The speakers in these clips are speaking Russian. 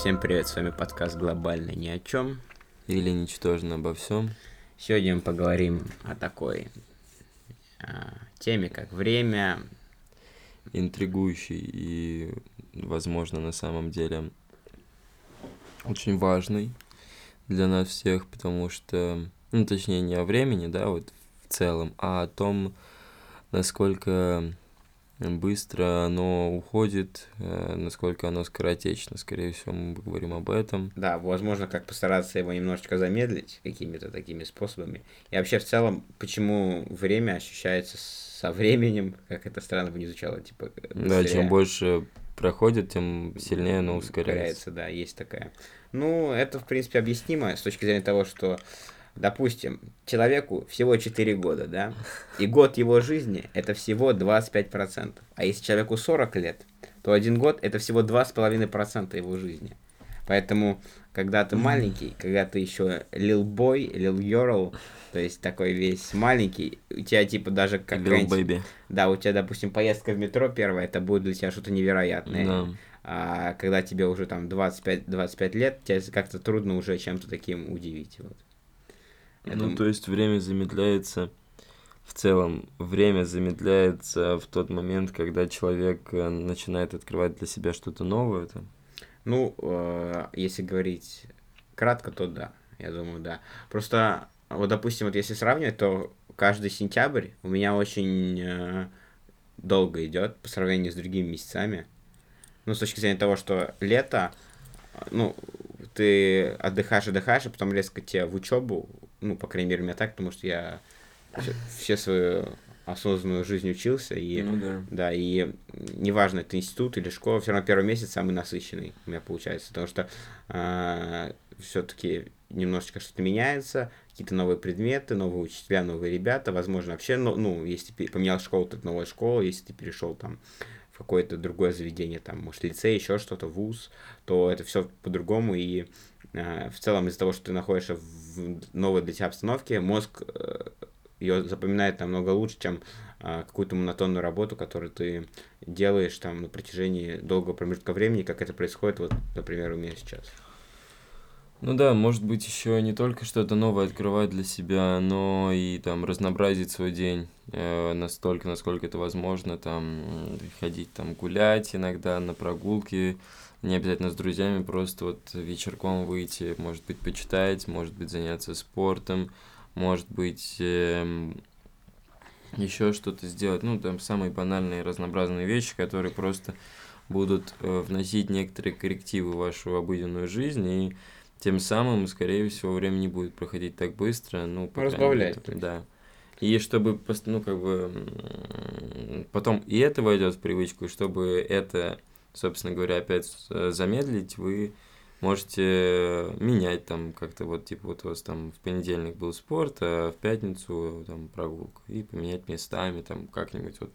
Всем привет, с вами подкаст «Глобально ни о чем». Или ничтожно обо всем. Сегодня мы поговорим о такой а, теме, как время. Интригующий и, возможно, на самом деле очень важный для нас всех, потому что, ну, точнее, не о времени, да, вот в целом, а о том, насколько быстро оно уходит, э, насколько оно скоротечно. Скорее всего, мы говорим об этом. Да, возможно, как постараться его немножечко замедлить какими-то такими способами. И вообще, в целом, почему время ощущается со временем, как это странно бы не звучало, типа... Быстрее. Да, чем больше проходит, тем сильнее оно ускоряется. ускоряется. Да, есть такая. Ну, это, в принципе, объяснимо с точки зрения того, что допустим, человеку всего 4 года, да, и год его жизни это всего 25%. А если человеку 40 лет, то один год это всего 2,5% его жизни. Поэтому, когда ты маленький, когда ты еще lil boy, lil girl, то есть такой весь маленький, у тебя типа даже как. Да, у тебя, допустим, поездка в метро первая, это будет для тебя что-то невероятное. Да. А когда тебе уже там 25-25 лет, тебе как-то трудно уже чем-то таким удивить. Вот. Я ну, то есть время замедляется, в целом, время замедляется в тот момент, когда человек э, начинает открывать для себя что-то новое. Там. Ну, э, если говорить кратко, то да, я думаю, да. Просто, вот, допустим, вот если сравнивать, то каждый сентябрь у меня очень э, долго идет по сравнению с другими месяцами. Ну, с точки зрения того, что лето, ну, ты отдыхаешь, отдыхаешь, а потом резко тебе в учебу, ну, по крайней мере, у меня так, потому что я все, свою осознанную жизнь учился, и, ну, да. да, и неважно, это институт или школа, все равно первый месяц самый насыщенный у меня получается, потому что э, а, все-таки немножечко что-то меняется, какие-то новые предметы, новые учителя, новые ребята, возможно, вообще, ну, ну если ты поменял школу, то это новая школа, если ты перешел там в какое-то другое заведение, там, может, лицей, еще что-то, вуз, то это все по-другому, и в целом из-за того, что ты находишься в новой для тебя обстановке, мозг э, ее запоминает намного лучше, чем э, какую-то монотонную работу, которую ты делаешь там на протяжении долгого промежутка времени, как это происходит, вот, например, у меня сейчас. Ну да, может быть, еще не только что-то новое открывать для себя, но и там разнообразить свой день э, настолько, насколько это возможно, там ходить там гулять иногда на прогулки, не обязательно с друзьями, просто вот вечерком выйти, может быть, почитать, может быть, заняться спортом, может быть, эм, еще что-то сделать. Ну, там самые банальные разнообразные вещи, которые просто будут э, вносить некоторые коррективы в вашу обыденную жизнь, и тем самым, скорее всего, время не будет проходить так быстро. Ну, Разбавлять. Да. И чтобы, ну, как бы, потом и это войдет в привычку, и чтобы это собственно говоря, опять э, замедлить, вы можете менять там как-то вот, типа, вот у вас там в понедельник был спорт, а в пятницу там прогулка, и поменять местами, там как-нибудь вот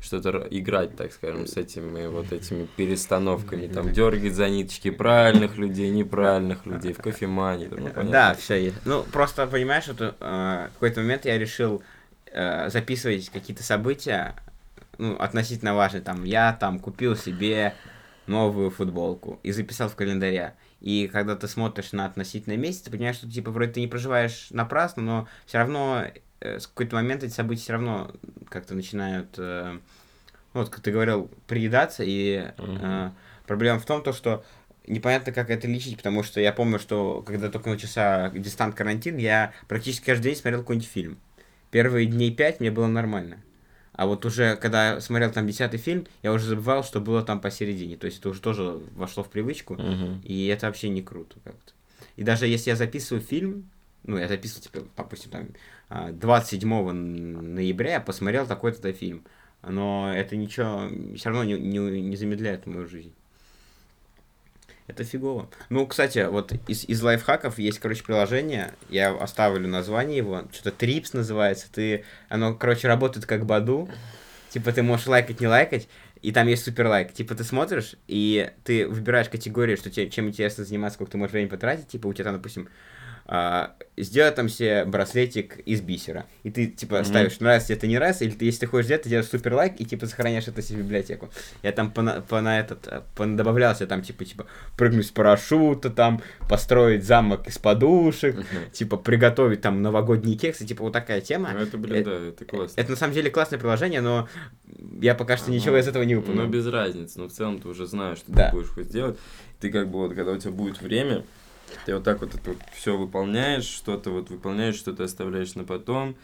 что-то играть, так скажем, с этими вот этими перестановками, там дергать за ниточки правильных людей, неправильных людей в кофемане. Ну, да, все есть. Ну, просто понимаешь, что э, в какой-то момент я решил э, записывать какие-то события, ну, относительно важный, там, я там купил себе новую футболку и записал в календаре. И когда ты смотришь на относительный месяц, ты понимаешь, что, типа, вроде ты не проживаешь напрасно, но все равно э, с какой-то момент эти события все равно как-то начинают, э, ну, вот, как ты говорил, приедаться, и э, проблема в том, то, что непонятно, как это лечить, потому что я помню, что когда только начался дистант карантин, я практически каждый день смотрел какой-нибудь фильм. Первые дней пять мне было нормально. А вот уже, когда смотрел там десятый фильм, я уже забывал, что было там посередине. То есть это уже тоже вошло в привычку. Uh-huh. И это вообще не круто как-то. И даже если я записываю фильм, ну, я записывал, типа, допустим, там, 27 а, ноября я посмотрел такой-то фильм. Но это ничего, все равно не, не, не замедляет мою жизнь. Это фигово. Ну, кстати, вот из, из лайфхаков есть, короче, приложение. Я оставлю название его. Что-то Трипс называется. Ты, оно, короче, работает как Баду. Типа ты можешь лайкать, не лайкать. И там есть супер лайк. Типа ты смотришь, и ты выбираешь категорию, что тебе, чем интересно заниматься, сколько ты можешь времени потратить. Типа у тебя там, допустим, а, сделай там себе браслетик из бисера. И ты, типа, Мгм. ставишь, нравится тебе это не раз, или ты, если ты хочешь сделать, ты делаешь супер лайк и, типа, сохраняешь это себе в библиотеку. Я там пона, пона этот, э, добавлялся там, типа, типа, прыгнуть с парашюта, там, построить замок из подушек, Мгм. типа, приготовить там новогодние кексы, типа, вот такая тема. Ну, это, Э, блин, да, это классно. Это на самом деле классное приложение, но я пока что ничего Ага. из этого не выполнил. Ну, без разницы, но в целом ты уже знаешь, что Да. ты будешь хоть делать. Ты как бы вот, когда у тебя будет время, ты вот так вот это все выполняешь, что-то вот выполняешь, что-то оставляешь на потом,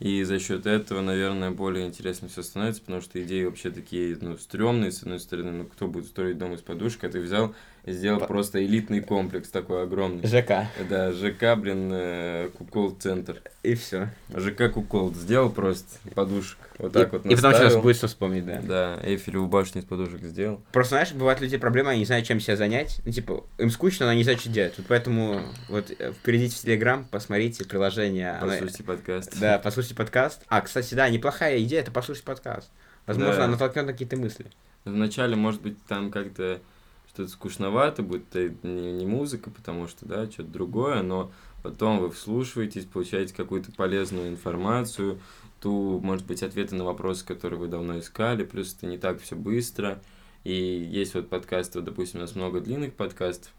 и за счет этого, наверное, более интересно все становится, потому что идеи вообще такие, ну, стрёмные, с одной стороны, ну, кто будет строить дом из подушек, а ты взял и сделал По- просто элитный комплекс такой огромный. ЖК. Да, ЖК, блин, э, Кукол-центр. И все. ЖК Кукол сделал просто подушек. Вот так и, вот и потом сейчас наставил. будет что вспомнить, да. Да, Эйфелеву башню из подушек сделал. Просто, знаешь, бывают люди проблемы, они не знают, чем себя занять. Ну, типа, им скучно, но они не знают, что делать. Вот поэтому вот э, перейдите в Телеграм, посмотрите приложение. оно- Послушайте подкаст. Да, послушайте подкаст. А, кстати, да, неплохая идея, это послушать подкаст. Возможно, Да. она на какие-то мысли. Вначале, может быть, там как-то что-то скучновато будет, это не, не музыка, потому что, да, что-то другое, но потом вы вслушиваетесь, получаете какую-то полезную информацию, ту, может быть, ответы на вопросы, которые вы давно искали, плюс это не так все быстро, и есть вот подкасты, вот, допустим, у нас много длинных подкастов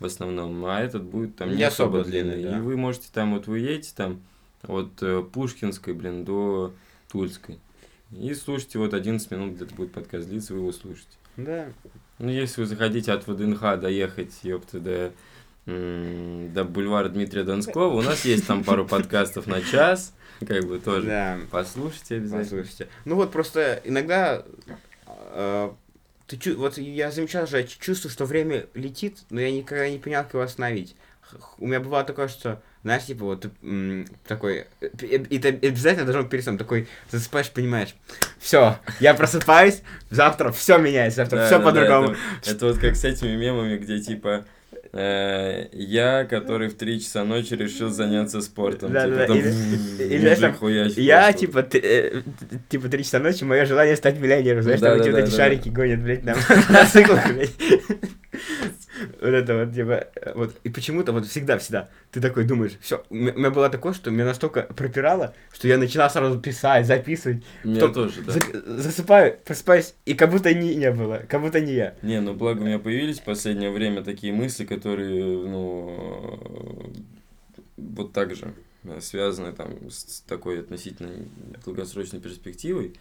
в основном, а этот будет там не, Не особо особо длинный, длинный, да. и вы можете там, вот вы едете там от э, Пушкинской, блин, до Тульской, и слушайте, вот 11 минут где-то будет подкаст длиться, вы его слушаете. Да. Ну, если вы захотите от ВДНХ доехать, ёпта, до, до бульвара Дмитрия Донского, у нас есть там пару подкастов на час, как бы тоже. Да. Послушайте обязательно. Послушайте. Ну вот просто иногда э, ты чу- вот я замечал же, я чувствую, что время летит, но я никогда не понял, как его остановить. У меня бывало такое, что, знаешь, типа вот такой, э, и ты обязательно должен перед сном такой, засыпаешь, понимаешь, все, я просыпаюсь, завтра все меняется, завтра Да, все да, да, по-другому. это, это вот как с этими мемами, где типа э, я, который в 3 часа ночи решил заняться спортом. Да, типа, да, там или- или, там, Я, типа, т- э, типа, три часа ночи, мое желание стать миллионером. Знаешь, Да, там да, эти вот да, эти да. шарики гонят, блядь, на на циклах, блядь. Вот это вот, типа, э, вот, и почему-то вот всегда-всегда ты такой думаешь, все, у меня было такое, что меня настолько пропирало, что я начинал сразу писать, записывать, Меня потом тоже, да. за- засыпаю, просыпаюсь, и как будто не, не было, как будто не я. Не, ну благо у меня появились в последнее время такие мысли, которые, ну, вот так же э, связаны там с такой относительно долгосрочной перспективой.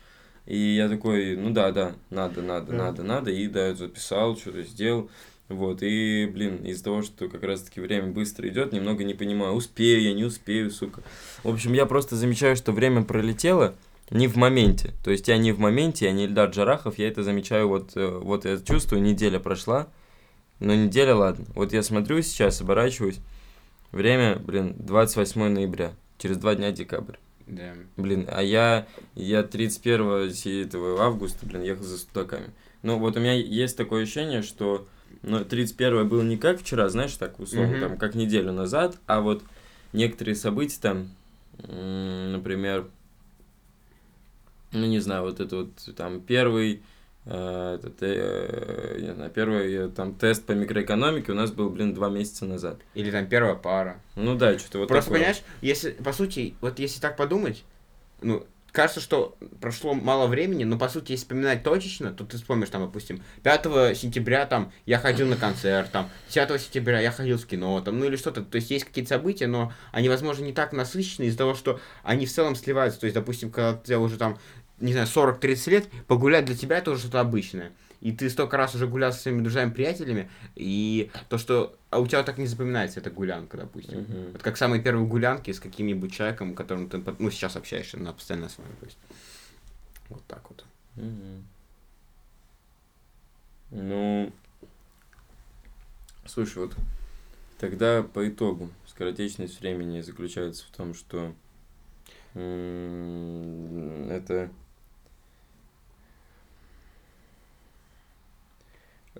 И я такой, ну да, да, надо, надо, надо, надо, и да, записал, что-то сделал. Вот, и, блин, из-за того, что как раз-таки время быстро идет, немного не понимаю, успею я, не успею, сука. В общем, я просто замечаю, что время пролетело не в моменте. То есть я не в моменте, я не Ильдар Джарахов, я это замечаю, вот, э, вот я чувствую, неделя прошла, но неделя, ладно. Вот я смотрю сейчас, оборачиваюсь, время, блин, 28 ноября, через два дня декабрь. Да. Блин, а я, я 31 си- этого августа, блин, ехал за студаками. Ну, вот у меня есть такое ощущение, что ну, 31 было не как вчера, знаешь, так условно, Мгм. там, как неделю назад, а вот некоторые события там, например, ну, не знаю, вот это вот там первый, э, этот, э, не знаю, первый э, там тест по микроэкономике у нас был, блин, два месяца назад. Или там первая пара. Ну да, что-то вот Просто, такое. понимаешь, если, по сути, вот если так подумать, ну, кажется, что прошло мало времени, но, по сути, если вспоминать точечно, то ты вспомнишь, там, допустим, 5 сентября, там, я ходил на концерт, там, 10 сентября я ходил в кино, там, ну, или что-то, то есть есть какие-то события, но они, возможно, не так насыщены из-за того, что они в целом сливаются, то есть, допустим, когда тебе уже там, не знаю, 40-30 лет, погулять для тебя это уже что-то обычное. И ты столько раз уже гулял со своими друзьями-приятелями, и то, что... А у тебя так не запоминается эта гулянка, допустим. Мгм. Вот как самые первые гулянки с каким-нибудь человеком, которым ты, ну, сейчас общаешься на постоянной основе. То есть. Вот так вот. Мгм. Ну, слушай, вот тогда по итогу скоротечность времени заключается в том, что это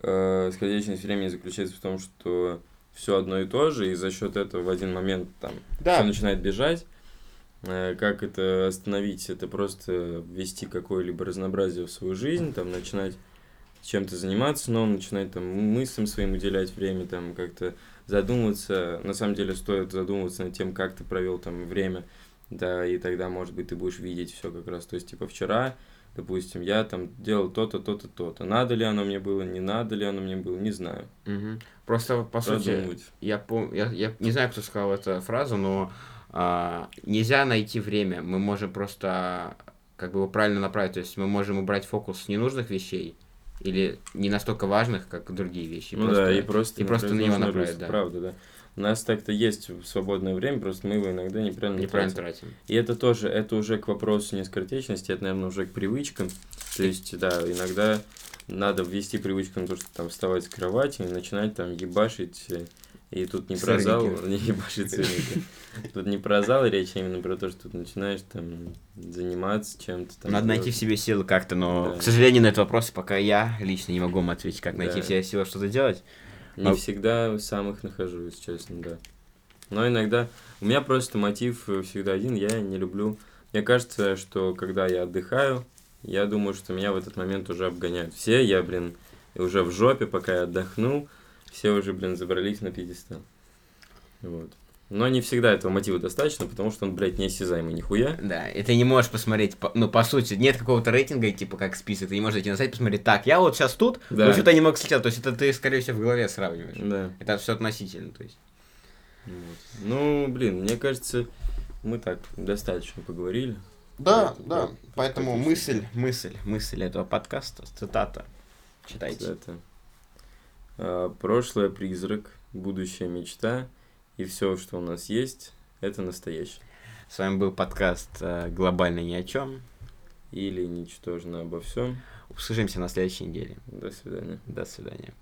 э, скоротечность времени заключается в том, что все одно и то же, и за счет этого в один момент там Да. все начинает бежать. Э, Как это остановить? Это просто ввести какое-либо разнообразие в свою жизнь, там начинать чем-то заниматься новым, начинать там мыслям своим уделять время, там как-то задумываться, на самом деле стоит задумываться над тем, как ты провел там время, да, и тогда, может быть, ты будешь видеть все как раз. То есть, типа, вчера, допустим, я там делал то-то, то-то, то-то. Надо ли оно мне было, не надо ли оно мне было, не знаю. Мгм. Просто, по сути, Продумывать. я, пом... я, я не знаю, кто сказал эту фразу, но а, нельзя найти время. Мы можем просто как бы его правильно направить. То есть мы можем убрать фокус с ненужных вещей или не настолько важных, как другие вещи. ну да, и просто, и просто на него направить, да. Правда, да. У нас так-то есть свободное время, просто мы его иногда неправильно, неправильно тратим. тратим. И это тоже, это уже к вопросу не скоротечности, это, наверное, уже к привычкам. То есть, да, иногда надо ввести привычку на то, что там вставать с кровати и начинать там ебашить. И тут не про зал, не ебашить сырники. Тут не про зал речь, а именно про то, что ты начинаешь там заниматься чем-то. Там, Надо найти в себе силы как-то, но, Да. к сожалению, на этот вопрос пока я лично не могу вам ответить, как найти Да. в себе силы что-то делать. Не А- всегда сам их нахожу, если честно, да. Но иногда... У меня просто мотив всегда один, я не люблю... Мне кажется, что когда я отдыхаю, я думаю, что меня в этот момент уже обгоняют. Все, я, блин, уже в жопе, пока я отдохнул, все уже, блин, забрались на пьедестал. Вот. Но не всегда этого мотива достаточно, потому что он, блядь, неосязаемый нихуя. Да, и ты не можешь посмотреть, по- ну, по сути, нет какого-то рейтинга, типа, как список, ты не можешь зайти на сайт посмотреть, так, я вот сейчас тут, Да. но что-то немного слетел, то есть это ты, скорее всего, в голове сравниваешь. Да. Это все относительно, то есть. Вот. Ну, блин, мне кажется, мы так достаточно поговорили. Да, Вот, да, вот, поэтому мысль, мысль, мысль этого подкаста, цитата, читайте. Это. А, прошлое призрак, будущее мечта, и все, что у нас есть, это настоящее. С вами был подкаст э, «Глобально ни о чем». Или ничтожно обо всем. Услышимся на следующей неделе. До свидания. До свидания.